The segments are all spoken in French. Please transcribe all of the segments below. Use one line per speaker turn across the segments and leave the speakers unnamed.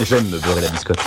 J'aime me beurrer la biscotte.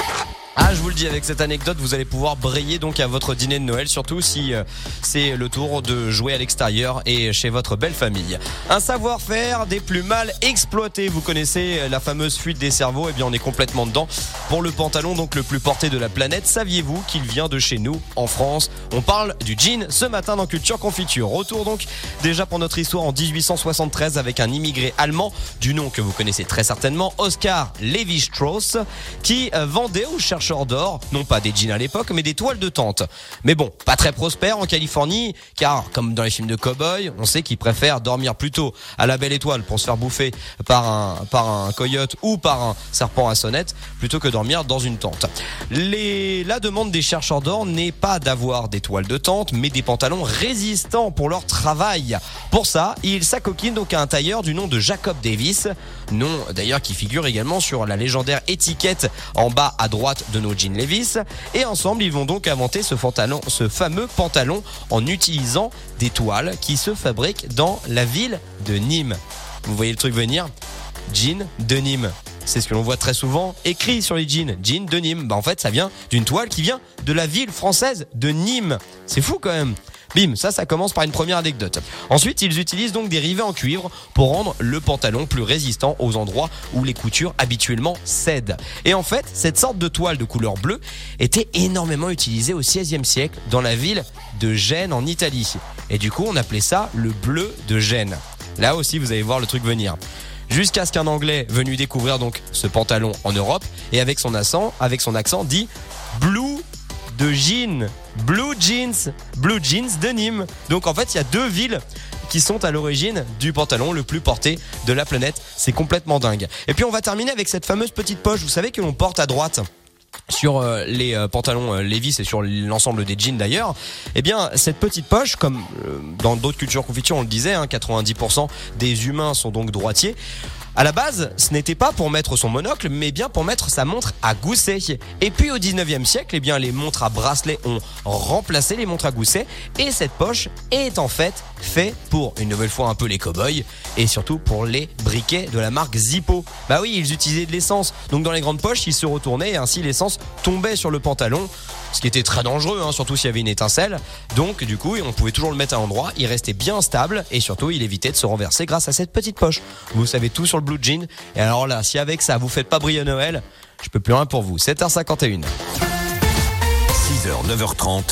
Ah, je vous le dis, avec cette anecdote, vous allez pouvoir briller donc à votre dîner de Noël, surtout si euh, c'est le tour de jouer à l'extérieur et chez votre belle famille. Un savoir-faire des plus mal exploités. Vous connaissez la fameuse fuite des cerveaux Eh bien, on est complètement dedans. Pour le pantalon donc le plus porté de la planète, saviez-vous qu'il vient de chez nous, en France? On parle du jean ce matin dans Culture Confiture. Retour donc déjà pour notre histoire en 1873 avec un immigré allemand du nom que vous connaissez très certainement, Oscar Levi-Strauss, qui euh, vendait aux chercheurs d'or, non pas des jeans à l'époque, mais des toiles de tente. Mais bon, pas très prospère en Californie, car comme dans les films de cow-boy, on sait qu'ils préfèrent dormir plutôt à la belle étoile pour se faire bouffer par un, par un coyote ou par un serpent à sonnette, plutôt que dormir dans une tente. Les, la demande des chercheurs d'or n'est pas d'avoir des toiles de tente, mais des pantalons résistants pour leur travail. Pour ça, ils s'acoquinent donc à un tailleur du nom de Jacob Davis, nom d'ailleurs qui figure également sur la légendaire étiquette en bas à droite de nos jeans Levis. Et ensemble, ils vont donc inventer ce pantalon, ce fameux pantalon en utilisant des toiles qui se fabriquent dans la ville de Nîmes. Vous voyez le truc venir? Jean de Nîmes. C'est ce que l'on voit très souvent écrit sur les jeans. Jean de Nîmes. Bah en fait, ça vient d'une toile qui vient de la ville française de Nîmes. C'est fou quand même. Bim, ça, ça commence par une première anecdote. Ensuite, ils utilisent donc des rivets en cuivre pour rendre le pantalon plus résistant aux endroits où les coutures habituellement cèdent. Et en fait, cette sorte de toile de couleur bleue était énormément utilisée au XVIe siècle dans la ville de Gênes en Italie. Et du coup, on appelait ça le bleu de Gênes. Là aussi, vous allez voir le truc venir jusqu'à ce qu'un Anglais venu découvrir donc ce pantalon en Europe et avec son accent, avec son accent dit Blue de jean, Blue Jeans, Blue Jeans de Nîmes. Donc en fait, il y a deux villes qui sont à l'origine du pantalon le plus porté de la planète. C'est complètement dingue. Et puis on va terminer avec cette fameuse petite poche, vous savez que l'on porte à droite sur euh, les euh, pantalons euh, Levi's et sur l'ensemble des jeans d'ailleurs, eh bien cette petite poche, comme dans d'autres cultures confitures on le disait, hein, 90% des humains sont donc droitiers. À la base, ce n'était pas pour mettre son monocle, mais bien pour mettre sa montre à gousset. Et puis au 19e siècle, eh bien les montres à bracelet ont remplacé les montres à gousset et cette poche est en fait faite pour une nouvelle fois un peu les cow-boys et surtout pour les briquets de la marque Zippo. Bah oui, ils utilisaient de l'essence. Donc dans les grandes poches, ils se retournaient et ainsi l'essence tombait sur le pantalon, ce qui était très dangereux, hein, surtout s'il y avait une étincelle. Donc du coup, on pouvait toujours le mettre à l'endroit, il restait bien stable et surtout, il évitait de se renverser grâce à cette petite poche. Vous savez tout sur le blue jean. Et alors là, si avec ça vous faites pas briller Noël, je peux plus rien pour vous. 7h51.
6h, 9h30.